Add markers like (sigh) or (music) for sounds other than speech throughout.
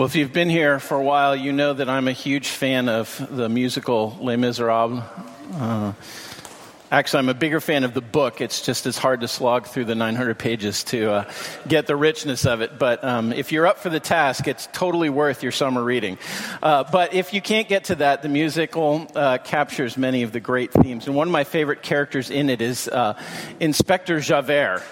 Well, if you've been here for a while, you know that I'm a huge fan of the musical Les Miserables. Uh, actually, I'm a bigger fan of the book. It's just as hard to slog through the 900 pages to uh, get the richness of it. But um, if you're up for the task, it's totally worth your summer reading. Uh, but if you can't get to that, the musical uh, captures many of the great themes. And one of my favorite characters in it is uh, Inspector Javert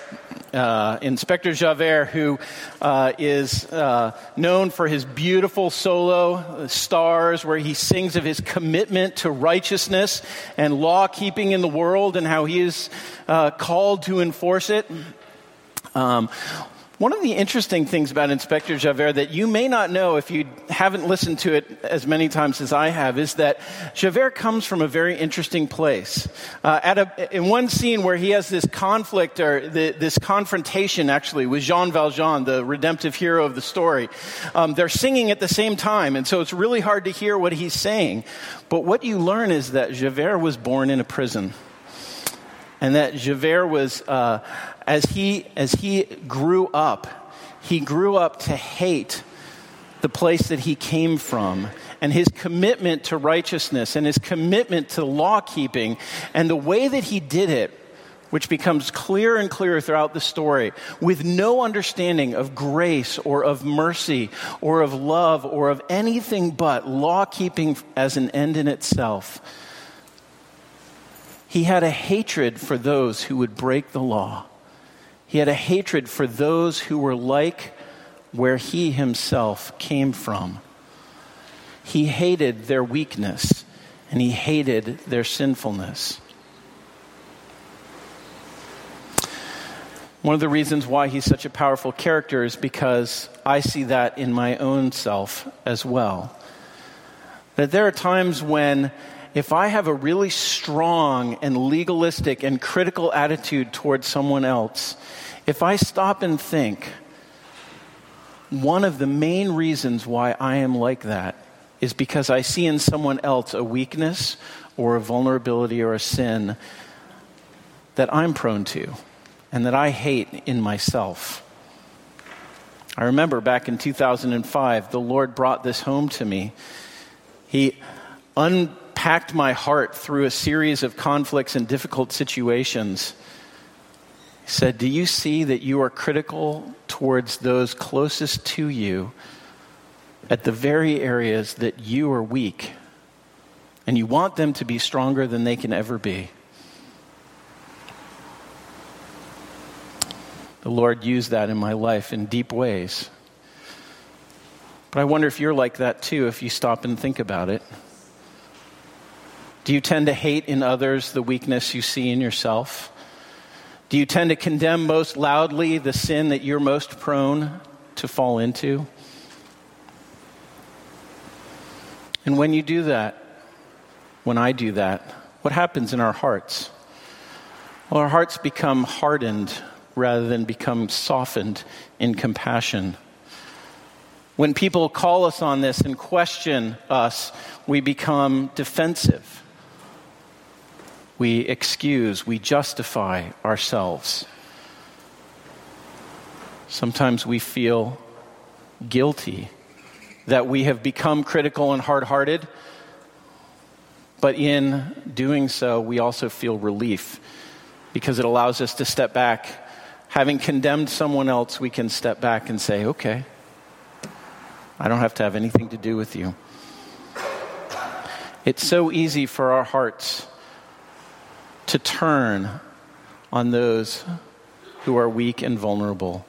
uh, Inspector Javert, who uh, is uh, known for his beautiful solo uh, stars, where he sings of his commitment to righteousness and law keeping in the world and how he is uh, called to enforce it. Um, one of the interesting things about Inspector Javert that you may not know if you haven't listened to it as many times as I have is that Javert comes from a very interesting place. Uh, at a, in one scene where he has this conflict or the, this confrontation actually with Jean Valjean, the redemptive hero of the story, um, they're singing at the same time, and so it's really hard to hear what he's saying. But what you learn is that Javert was born in a prison and that Javert was, uh, as, he, as he grew up, he grew up to hate the place that he came from and his commitment to righteousness and his commitment to law keeping and the way that he did it which becomes clearer and clearer throughout the story, with no understanding of grace or of mercy or of love or of anything but law keeping as an end in itself he had a hatred for those who would break the law. He had a hatred for those who were like where he himself came from. He hated their weakness and he hated their sinfulness. One of the reasons why he's such a powerful character is because I see that in my own self as well. That there are times when if I have a really strong and legalistic and critical attitude towards someone else, if I stop and think, one of the main reasons why I am like that is because I see in someone else a weakness or a vulnerability or a sin that I'm prone to and that I hate in myself. I remember back in 2005, the Lord brought this home to me. He un- packed my heart through a series of conflicts and difficult situations. He said, Do you see that you are critical towards those closest to you at the very areas that you are weak? And you want them to be stronger than they can ever be. The Lord used that in my life in deep ways. But I wonder if you're like that too, if you stop and think about it. Do you tend to hate in others the weakness you see in yourself? Do you tend to condemn most loudly the sin that you're most prone to fall into? And when you do that, when I do that, what happens in our hearts? Well, our hearts become hardened rather than become softened in compassion. When people call us on this and question us, we become defensive we excuse, we justify ourselves. Sometimes we feel guilty that we have become critical and hard hearted, but in doing so, we also feel relief because it allows us to step back. Having condemned someone else, we can step back and say, okay, I don't have to have anything to do with you. It's so easy for our hearts to turn on those who are weak and vulnerable,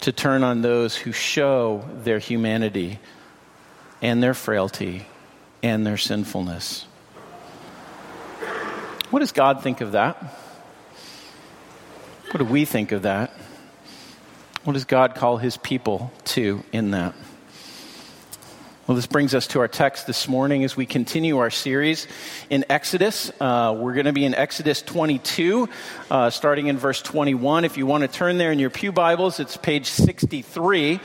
to turn on those who show their humanity and their frailty and their sinfulness. What does God think of that? What do we think of that? What does God call his people to in that? Well, this brings us to our text this morning as we continue our series in Exodus. Uh, we're going to be in Exodus 22, uh, starting in verse 21. If you want to turn there in your Pew Bibles, it's page 63.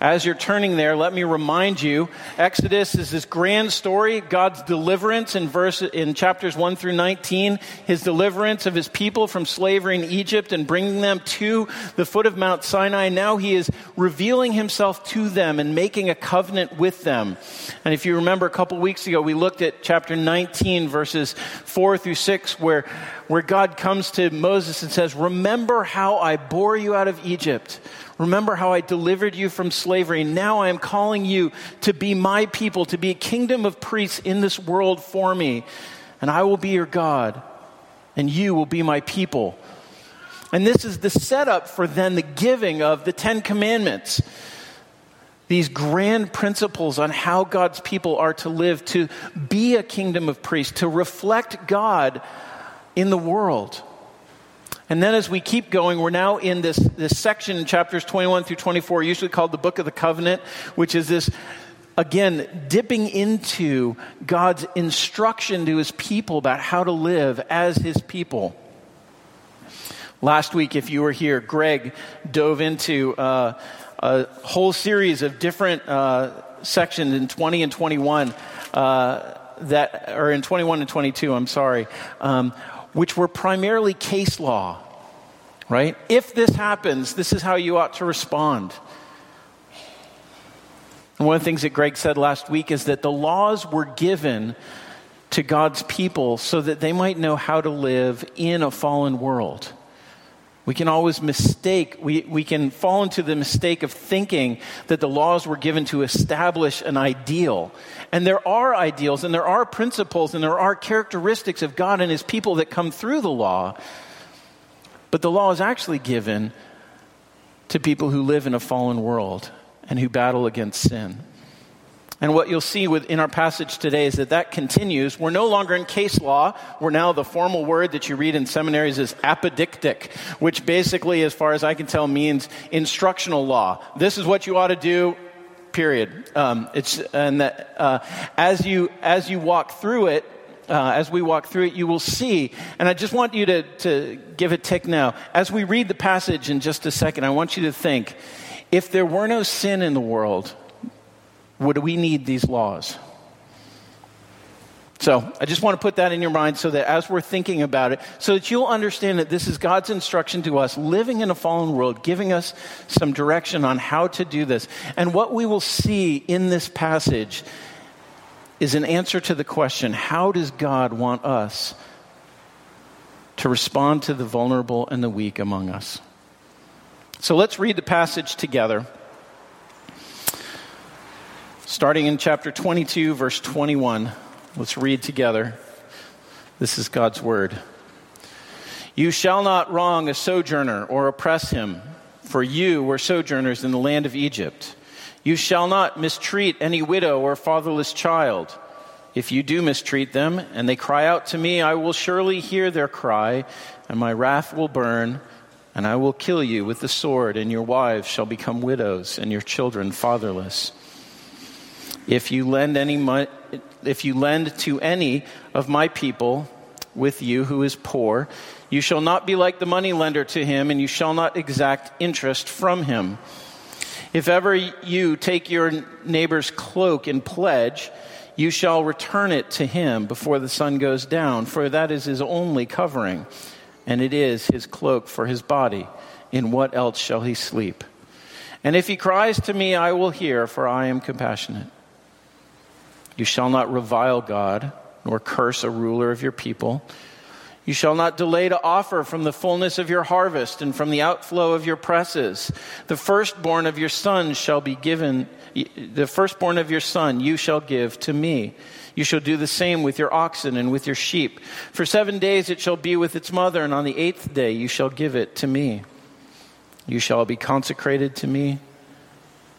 As you're turning there, let me remind you Exodus is this grand story, God's deliverance in, verse, in chapters 1 through 19, his deliverance of his people from slavery in Egypt and bringing them to the foot of Mount Sinai. Now he is revealing himself to them and making a covenant with them. And if you remember a couple weeks ago, we looked at chapter 19, verses 4 through 6, where, where God comes to Moses and says, Remember how I bore you out of Egypt. Remember how I delivered you from slavery. Now I am calling you to be my people, to be a kingdom of priests in this world for me. And I will be your God, and you will be my people. And this is the setup for then the giving of the Ten Commandments. These grand principles on how God's people are to live, to be a kingdom of priests, to reflect God in the world. And then as we keep going, we're now in this, this section in chapters 21 through 24, usually called the Book of the Covenant, which is this, again, dipping into God's instruction to his people about how to live as his people. Last week, if you were here, Greg dove into uh, a whole series of different uh, sections in 20 and 21 uh, that, or in 21 and 22, I'm sorry, um, which were primarily case law, right? If this happens, this is how you ought to respond. And one of the things that Greg said last week is that the laws were given to God's people so that they might know how to live in a fallen world. We can always mistake, we, we can fall into the mistake of thinking that the laws were given to establish an ideal. And there are ideals and there are principles and there are characteristics of God and his people that come through the law. But the law is actually given to people who live in a fallen world and who battle against sin. And what you'll see in our passage today is that that continues. We're no longer in case law. We're now the formal word that you read in seminaries is apodictic, which basically, as far as I can tell, means instructional law. This is what you ought to do. Period. Um, it's and that uh, as you as you walk through it, uh, as we walk through it, you will see. And I just want you to, to give a tick now. As we read the passage in just a second, I want you to think if there were no sin in the world, would we need these laws? So I just want to put that in your mind so that as we're thinking about it, so that you'll understand that this is God's instruction to us, living in a fallen world, giving us some direction on how to do this. And what we will see in this passage is an answer to the question how does God want us to respond to the vulnerable and the weak among us? So let's read the passage together starting in chapter 22, verse 21. Let's read together. This is God's word. You shall not wrong a sojourner or oppress him, for you were sojourners in the land of Egypt. You shall not mistreat any widow or fatherless child. If you do mistreat them, and they cry out to me, I will surely hear their cry, and my wrath will burn, and I will kill you with the sword, and your wives shall become widows, and your children fatherless. If you lend any mo- if you lend to any of my people with you who is poor, you shall not be like the money lender to him, and you shall not exact interest from him. If ever you take your neighbor's cloak in pledge, you shall return it to him before the sun goes down, for that is his only covering, and it is his cloak for his body. In what else shall he sleep? And if he cries to me, I will hear, for I am compassionate. You shall not revile God, nor curse a ruler of your people. You shall not delay to offer from the fullness of your harvest and from the outflow of your presses. The firstborn of your son shall be given, the firstborn of your son you shall give to me. You shall do the same with your oxen and with your sheep. For seven days it shall be with its mother, and on the eighth day you shall give it to me. You shall be consecrated to me.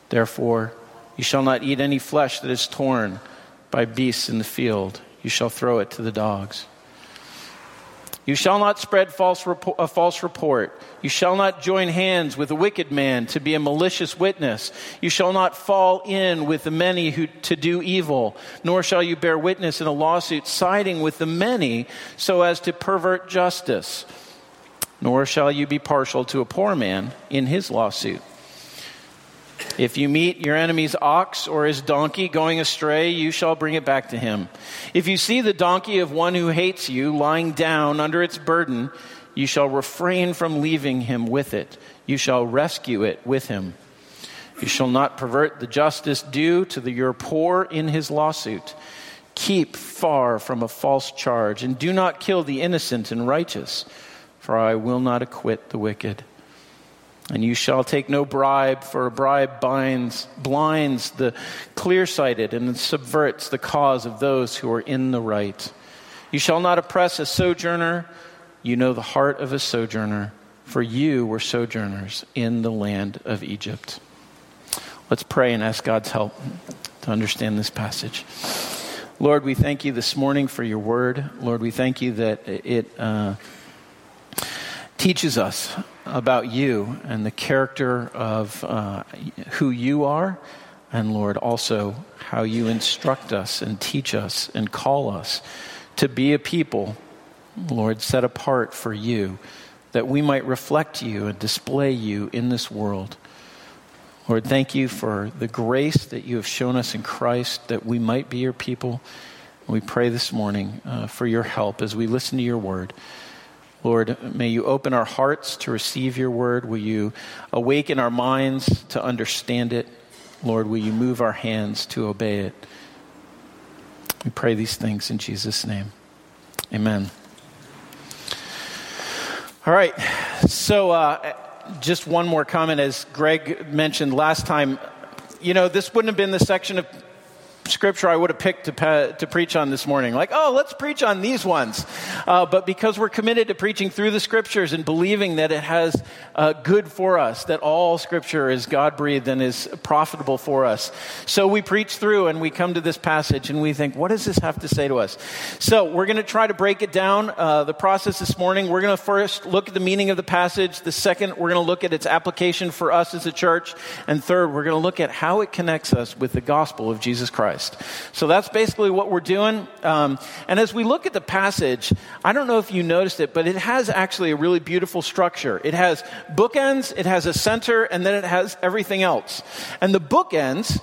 Therefore, you shall not eat any flesh that is torn by beasts in the field. You shall throw it to the dogs. You shall not spread false a false report. You shall not join hands with a wicked man to be a malicious witness. You shall not fall in with the many who, to do evil, nor shall you bear witness in a lawsuit siding with the many so as to pervert justice. Nor shall you be partial to a poor man in his lawsuit. If you meet your enemy's ox or his donkey going astray, you shall bring it back to him. If you see the donkey of one who hates you lying down under its burden, you shall refrain from leaving him with it. You shall rescue it with him. You shall not pervert the justice due to the, your poor in his lawsuit. Keep far from a false charge, and do not kill the innocent and righteous, for I will not acquit the wicked. And you shall take no bribe, for a bribe binds, blinds the clear sighted and subverts the cause of those who are in the right. You shall not oppress a sojourner. You know the heart of a sojourner, for you were sojourners in the land of Egypt. Let's pray and ask God's help to understand this passage. Lord, we thank you this morning for your word. Lord, we thank you that it. Uh, teaches us about you and the character of uh, who you are, and Lord, also how you instruct us and teach us and call us to be a people, Lord, set apart for you, that we might reflect you and display you in this world. Lord, thank you for the grace that you have shown us in Christ that we might be your people. We pray this morning uh, for your help as we listen to your word. Lord, may you open our hearts to receive your word. Will you awaken our minds to understand it? Lord, will you move our hands to obey it? We pray these things in Jesus' name. Amen. All right. So, uh, just one more comment. As Greg mentioned last time, you know, this wouldn't have been the section of scripture I would have picked to, to preach on this morning. Like, oh, let's preach on these ones. Uh, but because we're committed to preaching through the scriptures and believing that it has uh, good for us, that all scripture is God breathed and is profitable for us. So we preach through and we come to this passage and we think, what does this have to say to us? So we're going to try to break it down. Uh, the process this morning, we're going to first look at the meaning of the passage. The second, we're going to look at its application for us as a church. And third, we're going to look at how it connects us with the gospel of Jesus Christ. Christ. So that's basically what we're doing. Um, and as we look at the passage, I don't know if you noticed it, but it has actually a really beautiful structure. It has bookends, it has a center, and then it has everything else. And the bookends,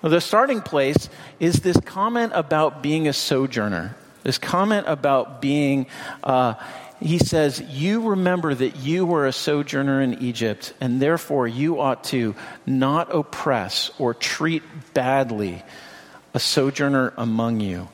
the starting place, is this comment about being a sojourner. This comment about being. Uh, he says, You remember that you were a sojourner in Egypt, and therefore you ought to not oppress or treat badly a sojourner among you.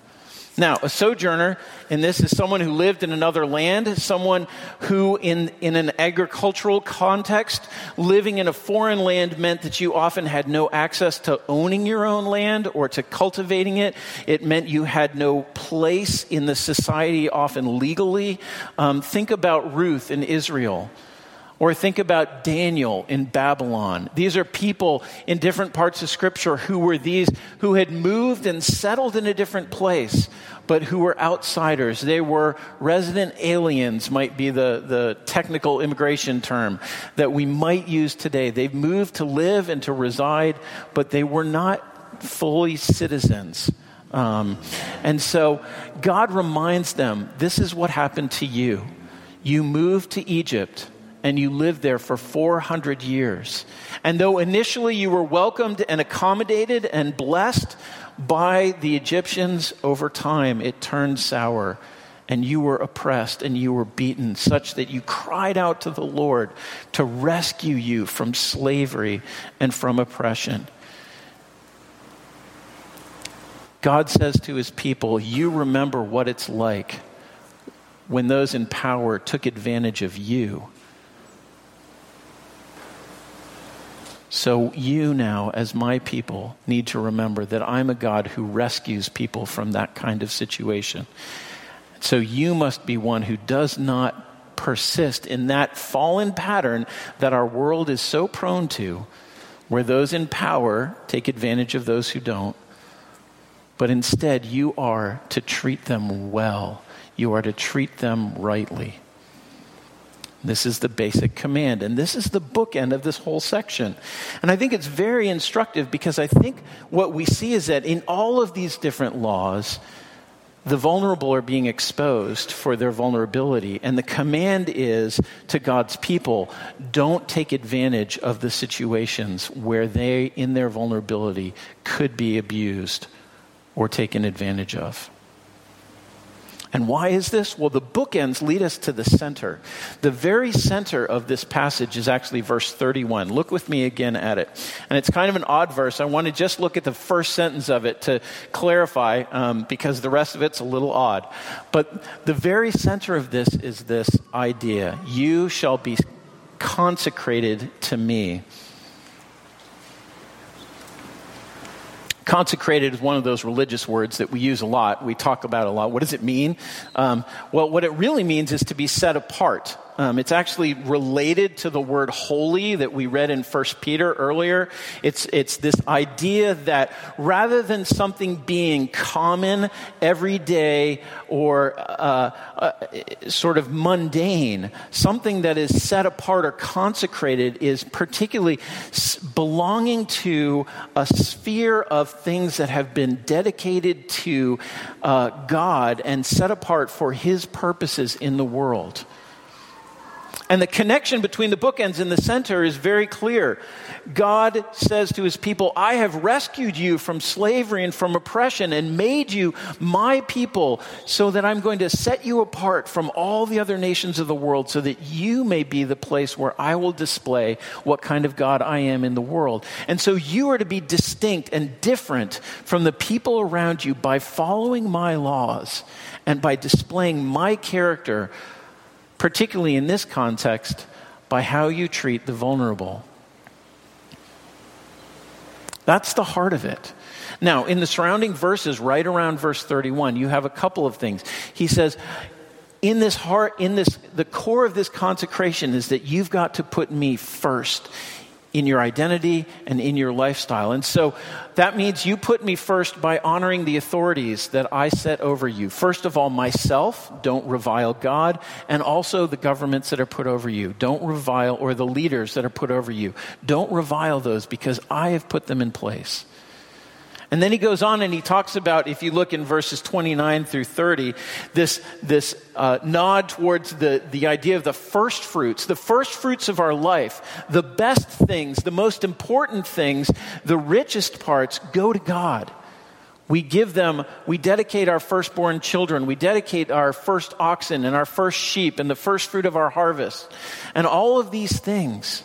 Now, a sojourner in this is someone who lived in another land, someone who, in, in an agricultural context, living in a foreign land meant that you often had no access to owning your own land or to cultivating it. It meant you had no place in the society, often legally. Um, think about Ruth in Israel. Or think about Daniel in Babylon. These are people in different parts of Scripture who were these who had moved and settled in a different place, but who were outsiders. They were resident aliens, might be the, the technical immigration term that we might use today. They've moved to live and to reside, but they were not fully citizens. Um, and so God reminds them this is what happened to you. You moved to Egypt and you lived there for 400 years. And though initially you were welcomed and accommodated and blessed by the Egyptians, over time it turned sour and you were oppressed and you were beaten, such that you cried out to the Lord to rescue you from slavery and from oppression. God says to his people, You remember what it's like when those in power took advantage of you So, you now, as my people, need to remember that I'm a God who rescues people from that kind of situation. So, you must be one who does not persist in that fallen pattern that our world is so prone to, where those in power take advantage of those who don't. But instead, you are to treat them well, you are to treat them rightly. This is the basic command. And this is the bookend of this whole section. And I think it's very instructive because I think what we see is that in all of these different laws, the vulnerable are being exposed for their vulnerability. And the command is to God's people don't take advantage of the situations where they, in their vulnerability, could be abused or taken advantage of. And why is this? Well, the bookends lead us to the center. The very center of this passage is actually verse 31. Look with me again at it. And it's kind of an odd verse. I want to just look at the first sentence of it to clarify, um, because the rest of it's a little odd. But the very center of this is this idea You shall be consecrated to me. Consecrated is one of those religious words that we use a lot. We talk about a lot. What does it mean? Um, well, what it really means is to be set apart. Um, it's actually related to the word holy that we read in 1 Peter earlier. It's, it's this idea that rather than something being common, everyday, or uh, uh, sort of mundane, something that is set apart or consecrated is particularly belonging to a sphere of things that have been dedicated to uh, God and set apart for His purposes in the world. And the connection between the bookends in the center is very clear. God says to his people, I have rescued you from slavery and from oppression and made you my people so that I'm going to set you apart from all the other nations of the world so that you may be the place where I will display what kind of God I am in the world. And so you are to be distinct and different from the people around you by following my laws and by displaying my character particularly in this context, by how you treat the vulnerable. That's the heart of it. Now, in the surrounding verses, right around verse 31, you have a couple of things. He says, in this heart, in this, the core of this consecration is that you've got to put me first in your identity and in your lifestyle. And so that means you put me first by honoring the authorities that I set over you. First of all, myself, don't revile God, and also the governments that are put over you. Don't revile, or the leaders that are put over you. Don't revile those because I have put them in place. And then he goes on and he talks about, if you look in verses 29 through 30, this, this uh, nod towards the, the idea of the first fruits, the first fruits of our life, the best things, the most important things, the richest parts go to God. We give them, we dedicate our firstborn children, we dedicate our first oxen and our first sheep and the first fruit of our harvest. And all of these things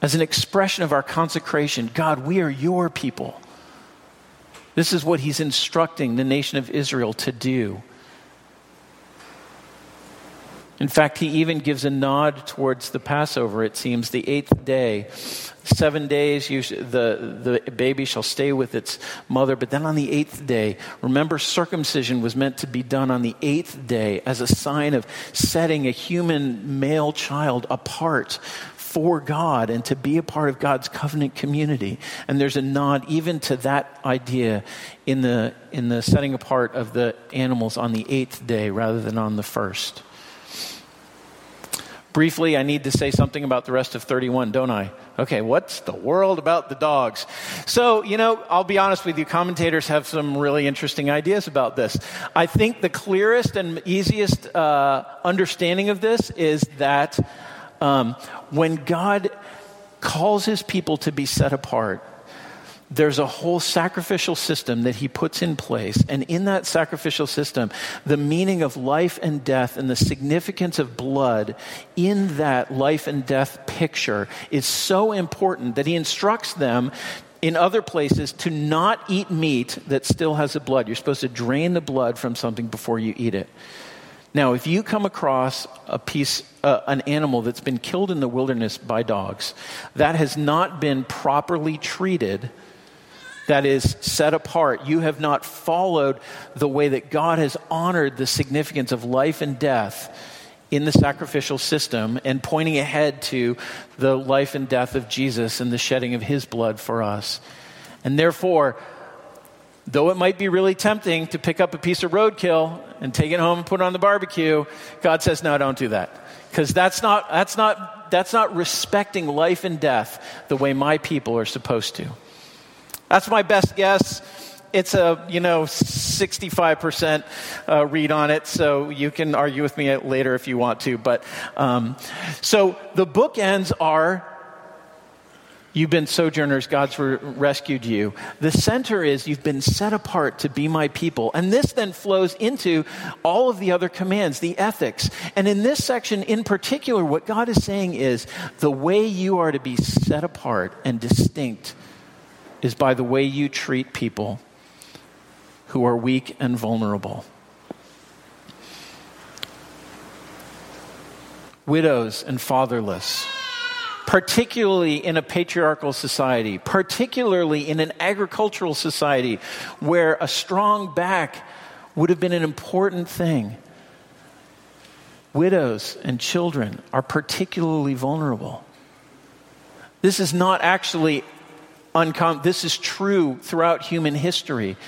as an expression of our consecration God, we are your people. This is what he's instructing the nation of Israel to do. In fact, he even gives a nod towards the Passover, it seems, the eighth day. Seven days, you, the, the baby shall stay with its mother. But then on the eighth day, remember, circumcision was meant to be done on the eighth day as a sign of setting a human male child apart for God and to be a part of God's covenant community. And there's a nod even to that idea in the, in the setting apart of the animals on the eighth day rather than on the first. Briefly, I need to say something about the rest of 31, don't I? Okay, what's the world about the dogs? So, you know, I'll be honest with you, commentators have some really interesting ideas about this. I think the clearest and easiest uh, understanding of this is that um, when God calls his people to be set apart, there's a whole sacrificial system that he puts in place. And in that sacrificial system, the meaning of life and death and the significance of blood in that life and death picture is so important that he instructs them in other places to not eat meat that still has the blood. You're supposed to drain the blood from something before you eat it. Now, if you come across a piece, uh, an animal that's been killed in the wilderness by dogs, that has not been properly treated, that is set apart, you have not followed the way that God has honored the significance of life and death in the sacrificial system and pointing ahead to the life and death of Jesus and the shedding of his blood for us. And therefore, though it might be really tempting to pick up a piece of roadkill and take it home and put it on the barbecue. God says, no, don't do that. Because that's not, that's, not, that's not respecting life and death the way my people are supposed to. That's my best guess. it's a you know 65% uh, read on it so you can argue with me later if you want to but um, so the bookends are You've been sojourners, God's re- rescued you. The center is you've been set apart to be my people. And this then flows into all of the other commands, the ethics. And in this section in particular, what God is saying is the way you are to be set apart and distinct is by the way you treat people who are weak and vulnerable. Widows and fatherless particularly in a patriarchal society, particularly in an agricultural society where a strong back would have been an important thing. Widows and children are particularly vulnerable. This is not actually uncommon, this is true throughout human history.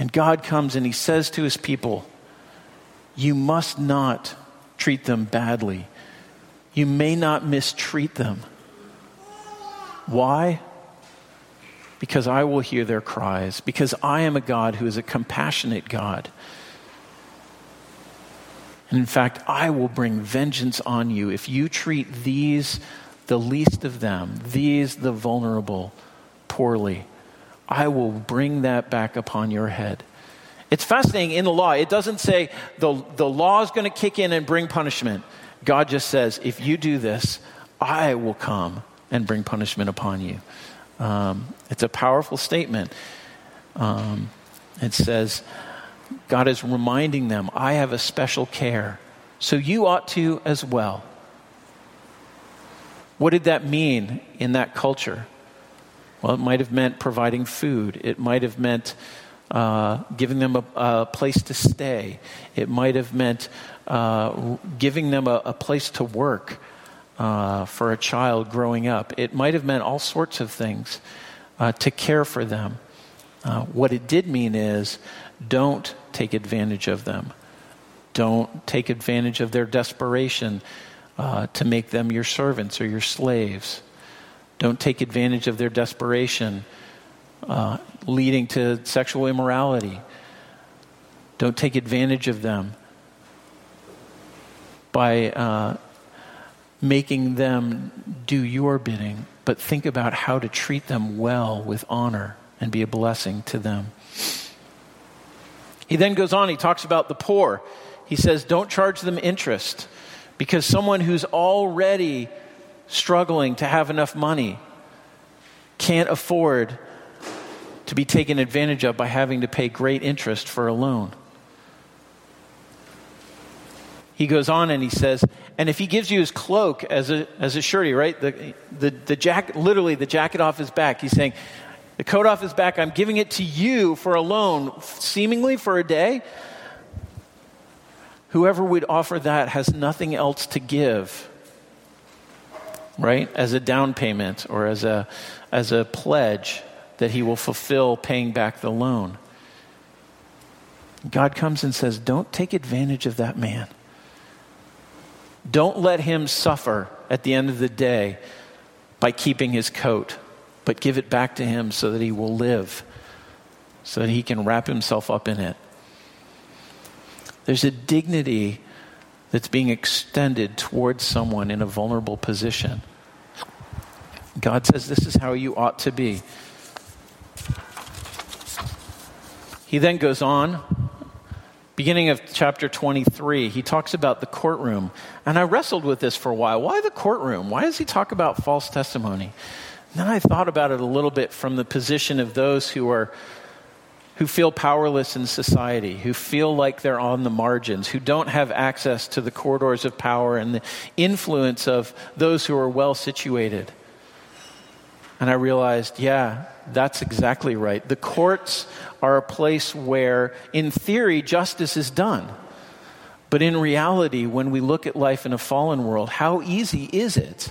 And God comes and He says to His people, You must not treat them badly. You may not mistreat them. Why? Because I will hear their cries, because I am a God who is a compassionate God. And in fact, I will bring vengeance on you if you treat these, the least of them, these, the vulnerable, poorly. I will bring that back upon your head. It's fascinating in the law. It doesn't say the, the law is going to kick in and bring punishment. God just says, if you do this, I will come and bring punishment upon you. Um, it's a powerful statement. Um, it says, God is reminding them, I have a special care. So you ought to as well. What did that mean in that culture? Well, it might have meant providing food. It might have meant uh, giving them a, a, place to stay. It might have meant uh, giving them a, a, place to work uh, for a child growing up. It might have meant all sorts of things uh, to care for them. Uh, what it did mean is don't take advantage of them. Don't take advantage of their desperation uh, to make them your servants or your slaves. Don't take advantage of their desperation leading to sexual immorality. Don't take advantage of them by uh, making them do your bidding, but think about how to treat them well with honor and be a blessing to them. He then goes on, he talks about the poor. He says, Don't charge them interest because someone who's already struggling to have enough money can't afford to be taken advantage of by having to pay great interest for a loan. He goes on and he says, and if he gives you his cloak as a, as a surety, right? The, the, the jacket, literally the jacket off his back, he's saying, the coat off his back, I'm giving it to you for a loan, seemingly for a day. Whoever would offer that has nothing else to give, right? As a down payment or as a, as a pledge that he will fulfill paying back the loan. God comes and says, Don't take advantage of that man. Don't let him suffer at the end of the day by keeping his coat, but give it back to him so that he will live, so that he can wrap himself up in it. There's a dignity that's being extended towards someone in a vulnerable position. God says this is how you ought to be. He then goes on, beginning of chapter 23, he talks about the courtroom. And I wrestled with this for a while. Why the courtroom? Why does he talk about false testimony? And then I thought about it a little bit from the position of those who are who feel powerless in society, who feel like they're on the margins, who don't have access to the corridors of power and the influence of those who are well situated. And I realized, yeah, that's exactly right. The courts are a place where, in theory, justice is done. But in reality, when we look at life in a fallen world, how easy is it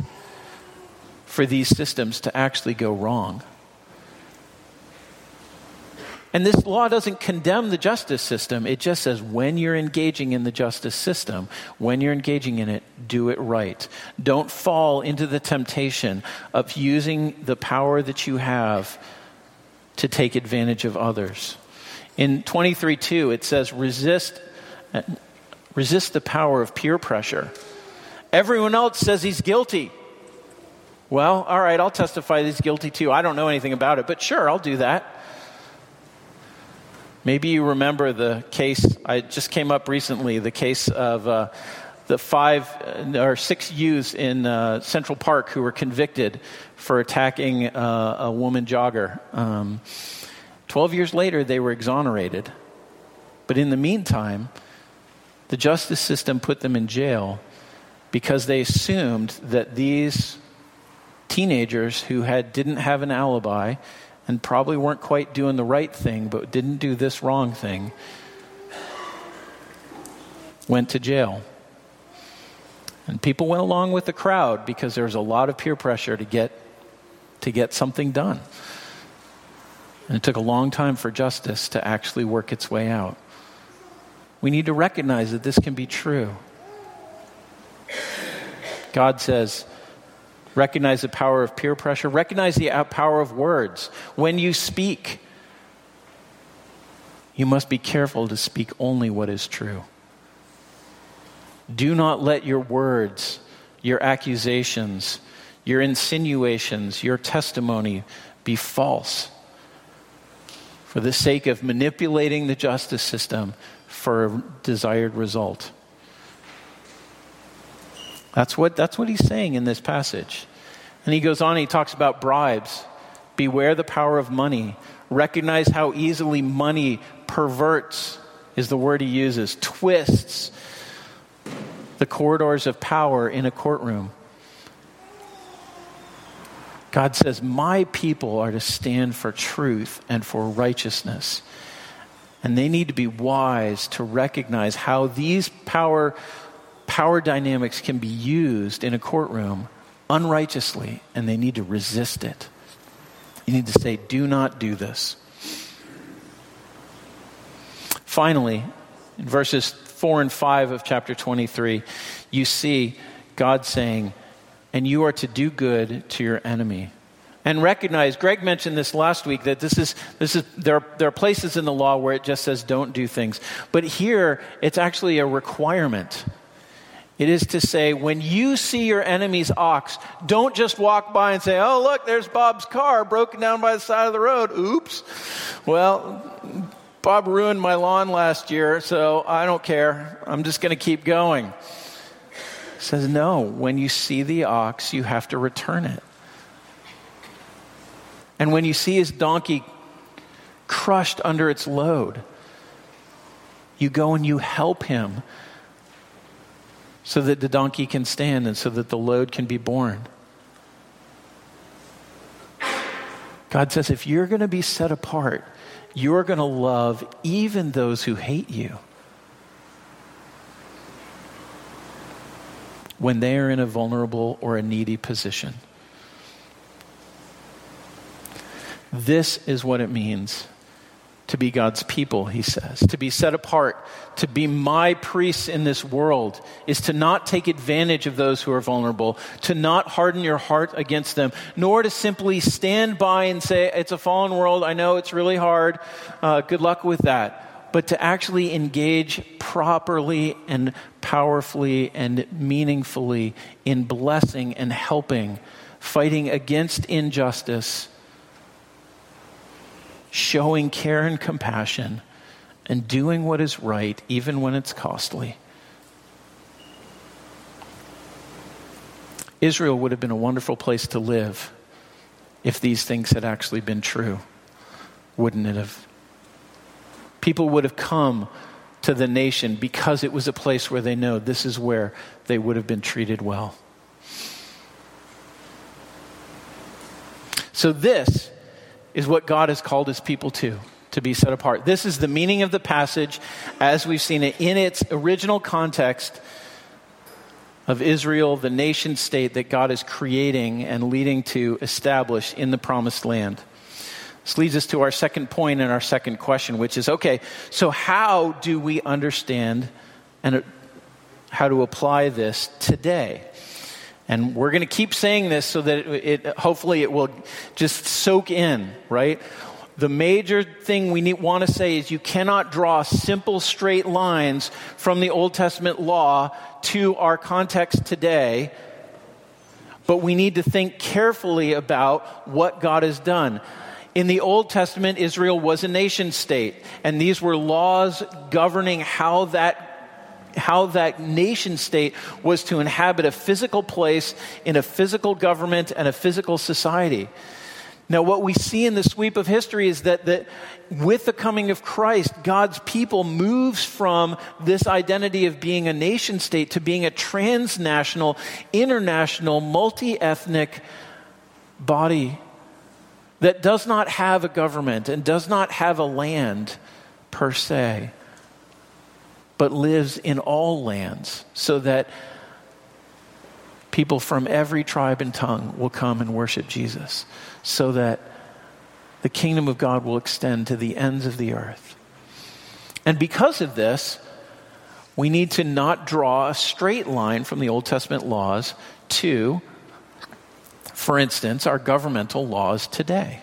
for these systems to actually go wrong? And this law doesn't condemn the justice system. It just says when you're engaging in the justice system, when you're engaging in it, do it right. Don't fall into the temptation of using the power that you have to take advantage of others. In 23 2, it says, resist, resist the power of peer pressure. Everyone else says he's guilty. Well, all right, I'll testify he's guilty too. I don't know anything about it, but sure, I'll do that. Maybe you remember the case, I just came up recently, the case of uh, the five uh, or six youths in uh, Central Park who were convicted for attacking uh, a woman jogger. Um, Twelve years later, they were exonerated. But in the meantime, the justice system put them in jail because they assumed that these teenagers who had, didn't have an alibi and probably weren't quite doing the right thing, but didn't do this wrong thing, went to jail. And people went along with the crowd because there was a lot of peer pressure to get, to get something done. And it took a long time for justice to actually work its way out. We need to recognize that this can be true. God says, Recognize the power of peer pressure. Recognize the power of words. When you speak, you must be careful to speak only what is true. Do not let your words, your accusations, your insinuations, your testimony be false for the sake of manipulating the justice system for a desired result. That's what, that's what he's saying in this passage. And he goes on, he talks about bribes. Beware the power of money. Recognize how easily money perverts, is the word he uses, twists the corridors of power in a courtroom. God says, My people are to stand for truth and for righteousness. And they need to be wise to recognize how these power power dynamics can be used in a courtroom unrighteously, and they need to resist it. You need to say, Do not do this. Finally, in verses 4 and 5 of chapter 23, you see God saying, And you are to do good to your enemy. And recognize, Greg mentioned this last week, that this is, this is there, are, there are places in the law where it just says don't do things. But here, it's actually a requirement it is to say, when you see your enemy's ox, don't just walk by and say, oh, look, there's Bob's car broken down by the side of the road. Oops. Well, Bob ruined my lawn last year, so I don't care. I'm just going to keep going. He says, no, when you see the ox, you have to return it. And when you see his donkey crushed under its load, you go and you help him so that the donkey can stand and so that the load can be borne. God says, if you're going to be set apart, you're going to love even those who hate you. When they are in a vulnerable or a needy position. This is what it means to be God's people, he says. To be set apart, to be my priests in this world, is to not take advantage of those who are vulnerable, to not harden your heart against them, nor to simply stand by and say, It's a fallen world. I know it's really hard. Uh, good luck with that. But to actually engage properly and powerfully and meaningfully in blessing and helping, fighting against injustice showing care and compassion, and doing what is right, even when it's costly. Israel would have been a wonderful place to live if these things had actually been true, wouldn't it have? People would have come to the nation because it was a place where they know this is where they would have been treated well. So, this is what God has called his people to, to be set apart. This is the meaning of the passage as we've seen it in its original context of Israel, the nation state that God is creating and leading to establish in the promised land. This leads us to our second point and our second question, which is okay, so how do we understand and how to apply this today? And we're going to keep saying this so that it, it, hopefully it will just soak in, right? the major thing we need, want to say is you cannot draw simple straight lines from the Old Testament law to our context today, but we need to think carefully about what God has done. In the Old Testament, Israel was a nation state, and these were laws governing how that how that nation state was to inhabit a physical place in a physical government and a physical society. Now, what we see in the sweep of history is that, that with the coming of Christ, God's people moves from this identity of being a nation state to being a transnational, international, multi ethnic body that does not have a government and does not have a land per se, but lives in all lands so that people from every tribe and tongue will come and worship Jesus so that the kingdom of God will extend to the ends of the earth. And because of this, we need to not draw a straight line from the Old Testament laws to, for instance, our governmental laws today.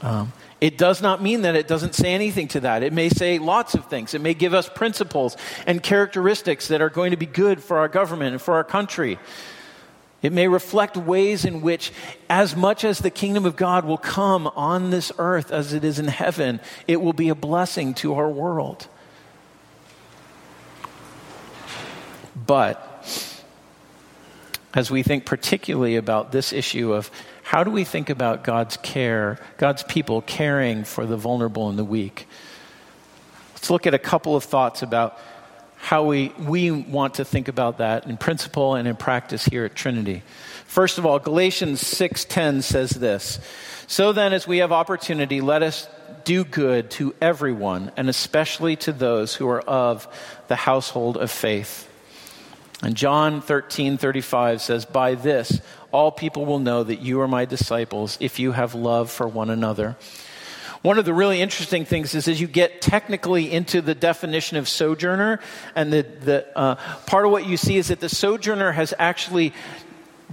Um, it does not mean that it doesn't say anything to that. It may say lots of things. It may give us principles and characteristics that are going to be good for our government and for our country. It may reflect ways in which, as much as the kingdom of God will come on this earth as it is in heaven, it will be a blessing to our world. But as we think particularly about this issue of how do we think about God's care, God's people caring for the vulnerable and the weak? Let's look at a couple of thoughts about how we, we want to think about that in principle and in practice here at Trinity. First of all, Galatians 6:10 says this. So then as we have opportunity, let us do good to everyone, and especially to those who are of the household of faith. And John 13:35 says, By this all people will know that you are my disciples if you have love for one another. One of the really interesting things is as you get technically into the definition of sojourner, and the, the uh, part of what you see is that the sojourner has actually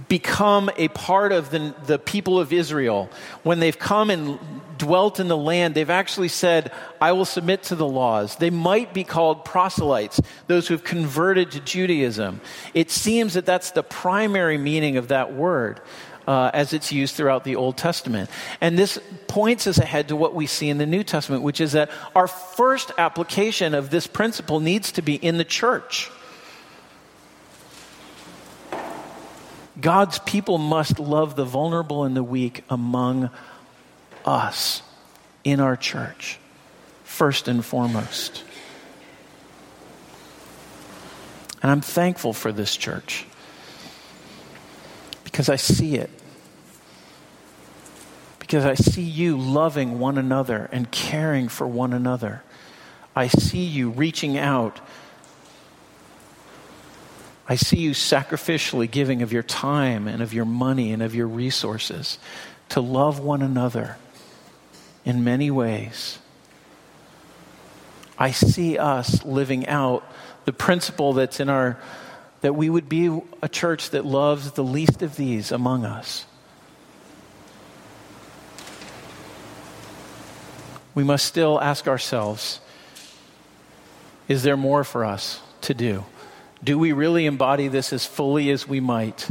become a part of the, the people of Israel. When they've come and dwelt in the land, they've actually said, I will submit to the laws. They might be called proselytes, those who have converted to Judaism. It seems that that's the primary meaning of that word. Uh, as it's used throughout the Old Testament. And this points us ahead to what we see in the New Testament, which is that our first application of this principle needs to be in the church. God's people must love the vulnerable and the weak among us in our church, first and foremost. And I'm thankful for this church because I see it. Because I see you loving one another and caring for one another. I see you reaching out I see you sacrificially giving of your time and of your money and of your resources to love one another in many ways. I see us living out the principle that's in our that we would be a church that loves the least of these among us. We must still ask ourselves is there more for us to do? Do we really embody this as fully as we might?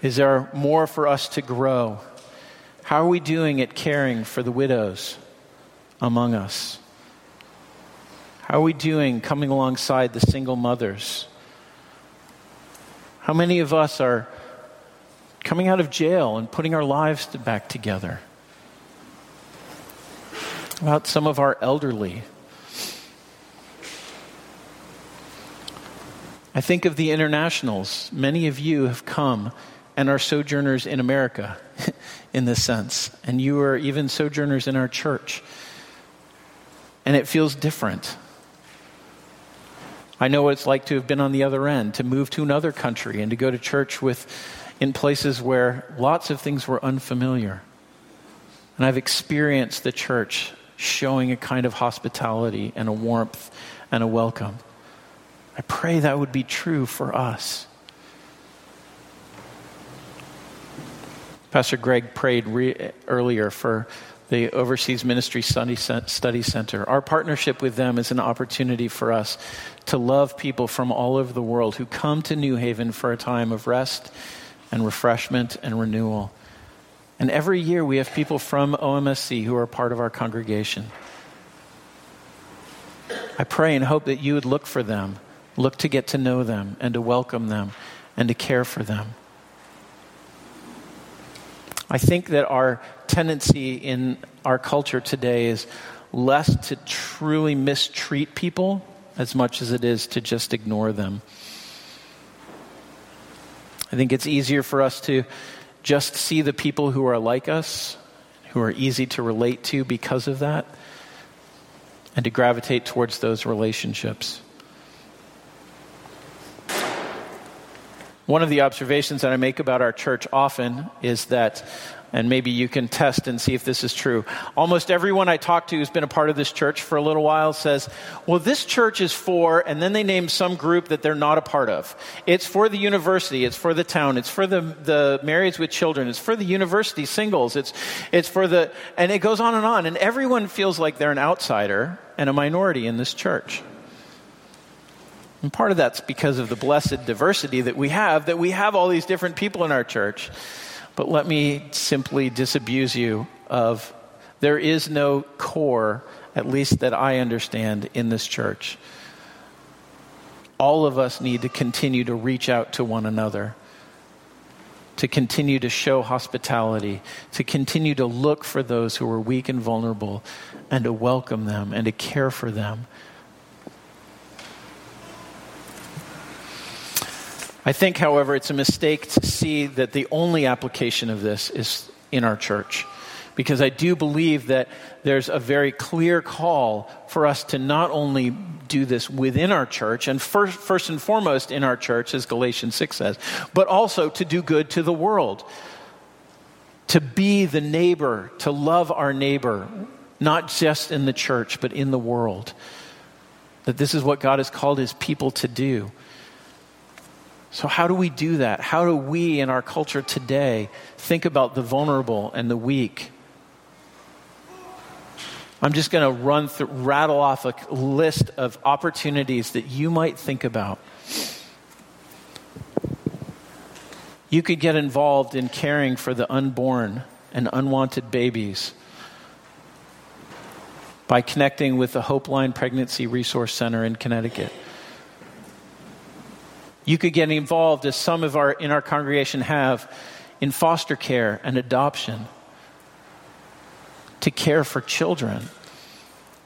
Is there more for us to grow? How are we doing at caring for the widows among us? How are we doing coming alongside the single mothers? How many of us are coming out of jail and putting our lives back together? About some of our elderly I think of the internationals. Many of you have come and are sojourners in America (laughs) in this sense, and you are even sojourners in our church. And it feels different. I know what it's like to have been on the other end, to move to another country and to go to church with in places where lots of things were unfamiliar. And I've experienced the church showing a kind of hospitality and a warmth and a welcome. I pray that would be true for us. Pastor Greg prayed re- earlier for the Overseas Ministry Study Center. Our partnership with them is an opportunity for us to love people from all over the world who come to New Haven for a time of rest and refreshment and renewal. And every year we have people from OMSC who are part of our congregation. I pray and hope that you would look for them, look to get to know them, and to welcome them, and to care for them. I think that our tendency in our culture today is less to truly mistreat people as much as it is to just ignore them. I think it's easier for us to just see the people who are like us, who are easy to relate to because of that, and to gravitate towards those relationships. One of the observations that I make about our church often is that, and maybe you can test and see if this is true. Almost everyone I talk to who's been a part of this church for a little while says, well, this church is for, and then they name some group that they're not a part of. It's for the university, it's for the town, it's for the, the marrieds with children, it's for the university singles, it's, it's for the, and it goes on and on. And everyone feels like they're an outsider and a minority in this church. And part of that's because of the blessed diversity that we have, that we have all these different people in our church. But let me simply disabuse you of there is no core, at least that I understand, in this church. All of us need to continue to reach out to one another, to continue to show hospitality, to continue to look for those who are weak and vulnerable, and to welcome them and to care for them I think, however, it's a mistake to see that the only application of this is in our church. Because I do believe that there's a very clear call for us to not only do this within our church, and first, first and foremost in our church, as Galatians 6 says, but also to do good to the world. To be the neighbor, to love our neighbor, not just in the church, but in the world. That this is what God has called his people to do. So, how do we do that? How do we in our culture today think about the vulnerable and the weak? I'm just going to run through, rattle off a list of opportunities that you might think about. You could get involved in caring for the unborn and unwanted babies by connecting with the Hope Line Pregnancy Resource Center in Connecticut. You could get involved, as some of our in our congregation have, in foster care and adoption to care for children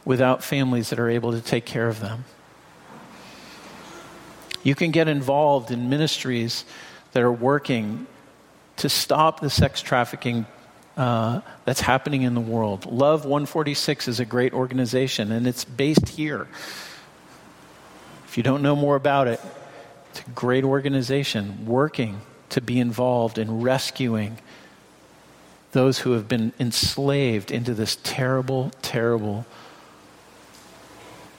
without families that are able to take care of them. You can get involved in ministries that are working to stop the sex trafficking uh, that's happening in the world. Love 146 is a great organization, and it's based here. If you don't know more about it, it's a great organization working to be involved in rescuing those who have been enslaved into this terrible, terrible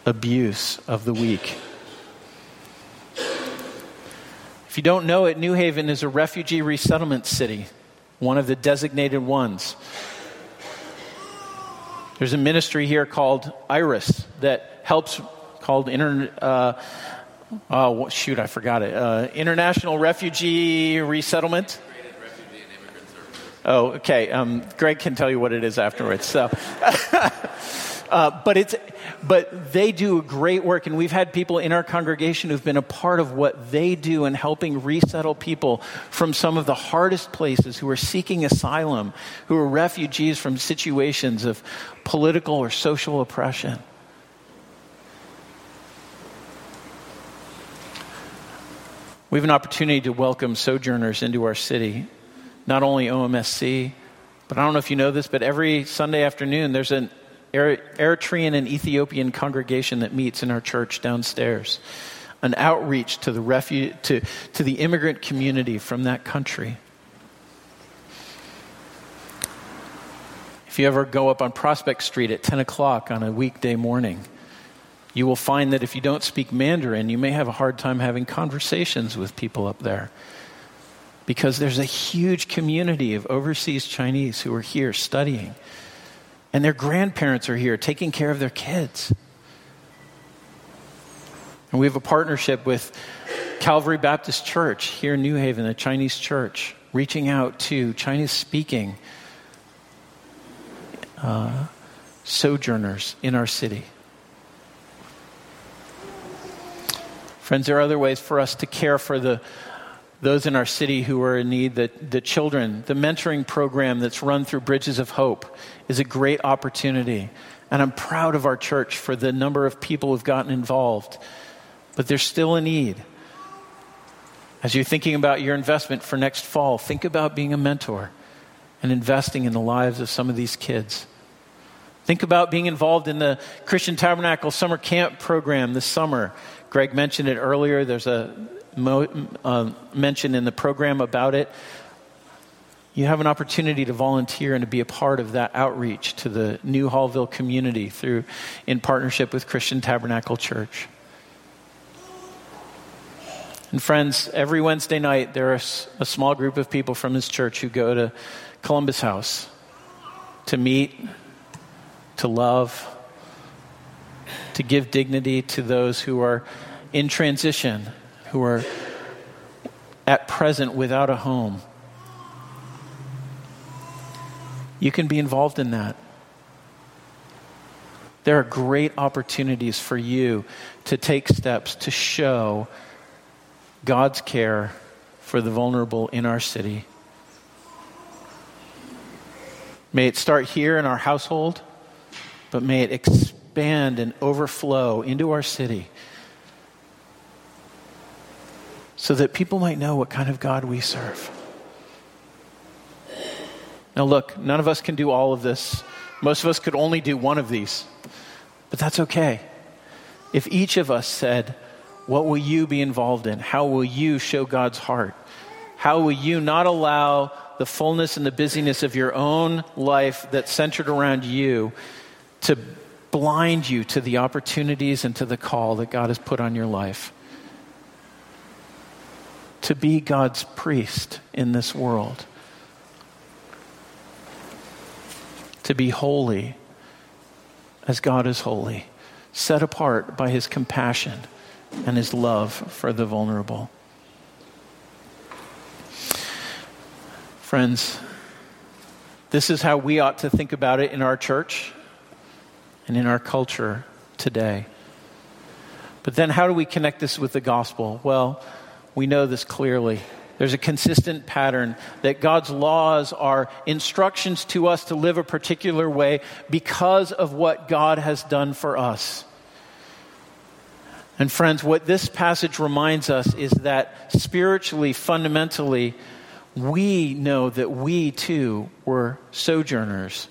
abuse of the weak. If you don't know it, New Haven is a refugee resettlement city, one of the designated ones. There's a ministry here called IRIS that helps, called inter, uh, Oh, shoot, I forgot it. Uh, International Refugee Resettlement. Oh, okay. Um, Greg can tell you what it is afterwards. So, (laughs) uh, but it's, but they do great work, and we've had people in our congregation who've been a part of what they do in helping resettle people from some of the hardest places who are seeking asylum, who are refugees from situations of political or social oppression. We have an opportunity to welcome sojourners into our city, not only OMSC, but I don't know if you know this, but every Sunday afternoon there's an Eritrean and Ethiopian congregation that meets in our church downstairs. An outreach to the, refu- to, to the immigrant community from that country. If you ever go up on Prospect Street at 10 o'clock on a weekday morning, you will find that if you don't speak Mandarin, you may have a hard time having conversations with people up there. Because there's a huge community of overseas Chinese who are here studying. and their grandparents are here taking care of their kids. And we have a partnership with Calvary Baptist Church here in New Haven, a Chinese church, reaching out to Chinese speaking uh, sojourners in our city. Friends, there are other ways for us to care for the those in our city who are in need, the, the children. The mentoring program that's run through Bridges of Hope is a great opportunity. And I'm proud of our church for the number of people who've gotten involved. But there's still a need. As you're thinking about your investment for next fall, think about being a mentor and investing in the lives of some of these kids. Think about being involved in the Christian Tabernacle Summer Camp program this summer. Greg mentioned it earlier. There's a mo- uh, mention in the program about it. You have an opportunity to volunteer and to be a part of that outreach to the Newhallville community through in partnership with Christian Tabernacle Church. And friends, every Wednesday night there is a small group of people from this church who go to Columbus House to meet to love, to give dignity to those who are in transition, who are at present without a home. You can be involved in that. There are great opportunities for you to take steps to show God's care for the vulnerable in our city. May it start here in our household but may it expand and overflow into our city so that people might know what kind of God we serve. Now, look, none of us can do all of this. Most of us could only do one of these, but that's okay. If each of us said, What will you be involved in? How will you show God's heart? How will you not allow the fullness and the busyness of your own life that's centered around you to blind you to the opportunities and to the call that God has put on your life. To be God's priest in this world. To be holy as God is holy, set apart by his compassion and his love for the vulnerable. Friends, this is how we ought to think about it in our church and in our culture today. But then, how do we connect this with the gospel? Well, we know this clearly. There's a consistent pattern that God's laws are instructions to us to live a particular way because of what God has done for us. And, friends, what this passage reminds us is that spiritually, fundamentally, we know that we too were sojourners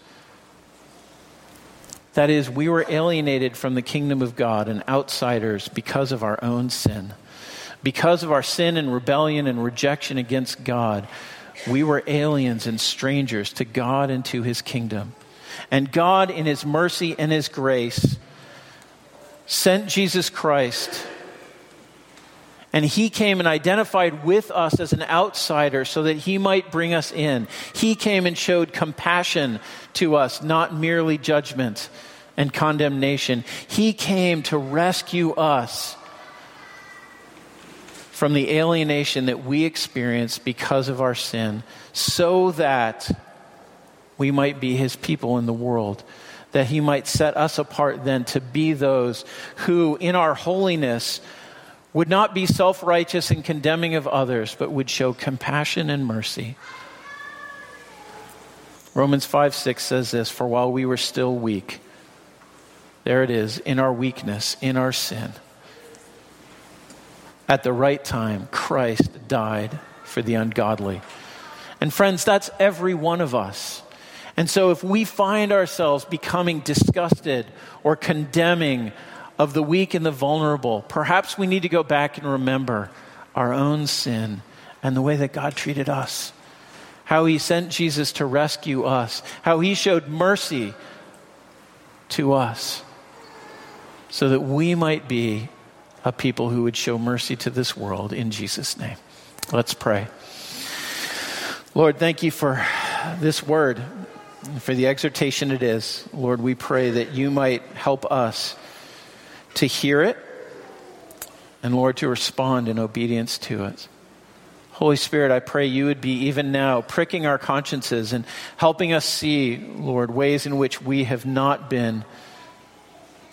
that is, we were alienated from the kingdom of God and outsiders because of our own sin. Because of our sin and rebellion and rejection against God, we were aliens and strangers to God and to his kingdom. And God, in his mercy and his grace, sent Jesus Christ. And he came and identified with us as an outsider so that he might bring us in. He came and showed compassion to us, not merely judgment and condemnation. He came to rescue us from the alienation that we experience because of our sin, so that we might be his people in the world. That he might set us apart then to be those who, in our holiness, would not be self righteous and condemning of others, but would show compassion and mercy. Romans 5 6 says this For while we were still weak, there it is, in our weakness, in our sin. At the right time, Christ died for the ungodly. And friends, that's every one of us. And so if we find ourselves becoming disgusted or condemning of the weak and the vulnerable, perhaps we need to go back and remember our own sin and the way that God treated us. How he sent Jesus to rescue us, how he showed mercy to us so that we might be a people who would show mercy to this world in Jesus' name. Let's pray. Lord, thank you for this word for the exhortation it is. Lord, we pray that you might help us to hear it and, Lord, to respond in obedience to it. Holy Spirit, I pray you would be even now pricking our consciences and helping us see, Lord, ways in which we have not been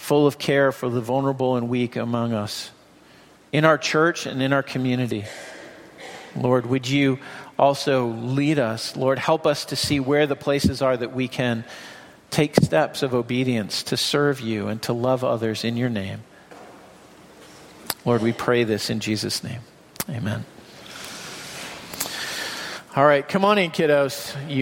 full of care for the vulnerable and weak among us in our church and in our community. Lord, would you also lead us? Lord, help us to see where the places are that we can take steps of obedience to serve you and to love others in your name. Lord, we pray this in Jesus' name. Amen. All right, come on in, kiddos. You